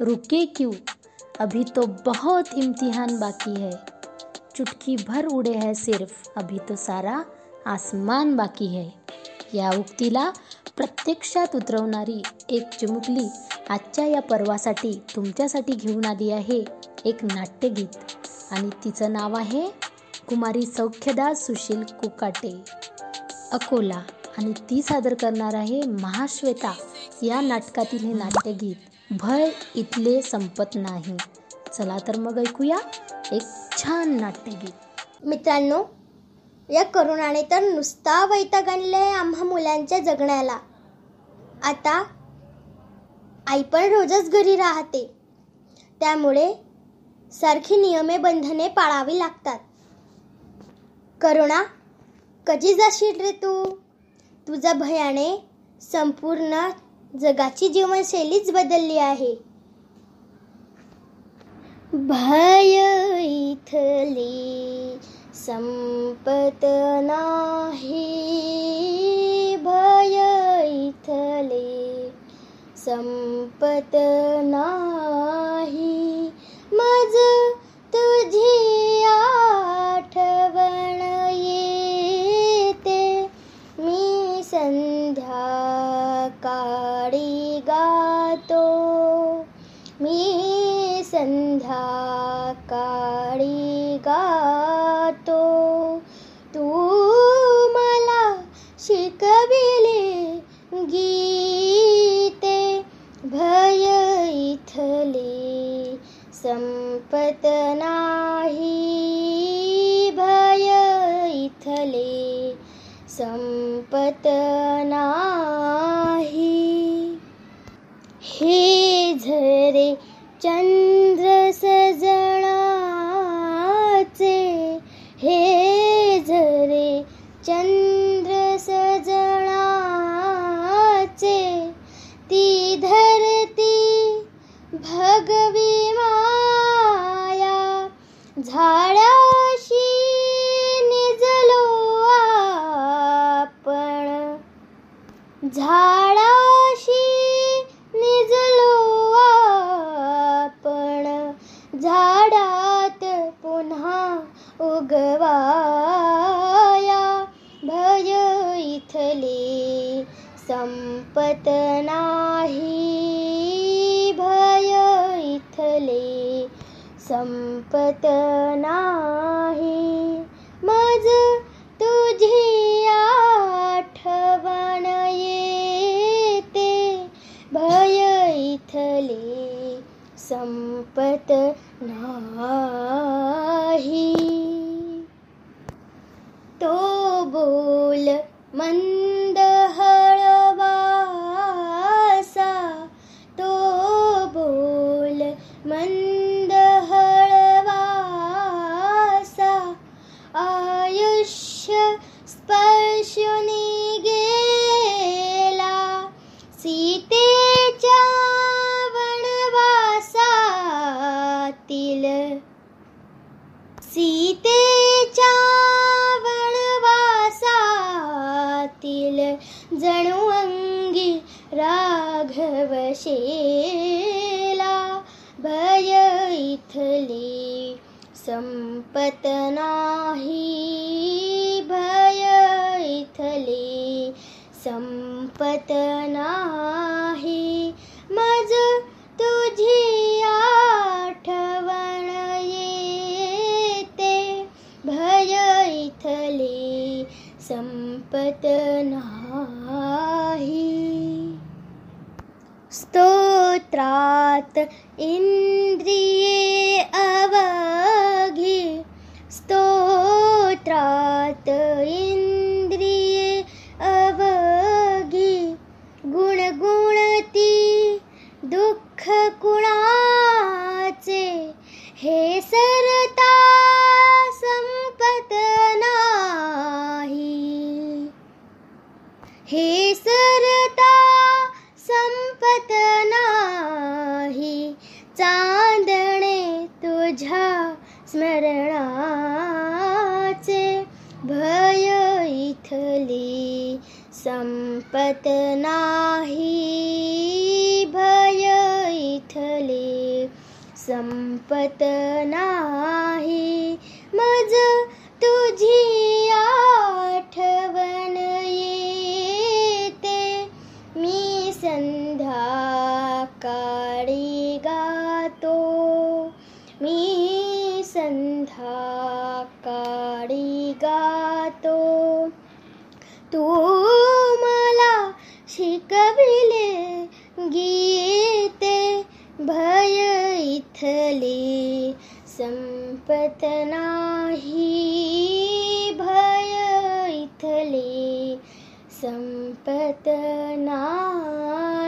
रुके क्यों? अभी तो बहुत इम्तिहान बाकी है। चुटकी भर उडे है सिर्फ। अभी तो सारा आसमान बाकी है। या उक्तीला प्रत्यक्षात उतरवणारी एक चिमुकली आजच्या या पर्वासाठी तुमच्यासाठी घेऊन आली आहे एक नाट्यगीत. आणि तिचं नाव आहे कुमारी सौख्यदास सुशील कुकाटे. अकोला. आणि ती सादर करणार आहे महाश्वेता. या नाटकातील हे नाट्यगीत. भय इथले संपत नाही. चला तर मग ऐकूया एक छान नाट्यगीत मित्रांनो या करोनाने तर नुसता वैताग आणले आम्हा मुलांच्या जगण्याला. आता आई पण रोजच घरी राहते. त्यामुळे सारखी नियमे बंधने पाळावी लागतात. करुणा कधी जाशील रे तू? तुझ्या भयाने संपूर्ण जगाची जीवनशैलीच बदलली आहे. भय इथली संपत नाही. भय इथले संपत नाही. मज तुझी आठवण येते. मी संध्याकाळ मी संध्याकाळी गातो, तू मला शिकविले गीते, भय इथले संपत नाही, भय इथले संपत नाही. हे झरे चंद्र जगवी माया झाडाशी निजलो आपण. झाडाशी निजलो आपण. झाडात पुन्हा उगवाया भय इथले संपत नाही. झाले. संपत नाही. मज तुझी आठवण येते. भय इथले संपत नाही. तो बोल मंद राघव शेला भय इथले संपत नाही भय इथले संपत नाही. मज तुझी आठवण येते भय इथले संपत नाही. स्तोत्रात इंद्रिये अवघी। स्तोत्रात इंद्रिये अवघी। गुणगुणती हे सरता संपत नाही। हे सरता संपत नाही भय इथले. संपत नाही मज तुझी आठवण येते. मी संध्या काळी गातो. मी संध्या काळी गातो. तू कविले गीते भय इथले संपत नाही भय इथले संपत नाही.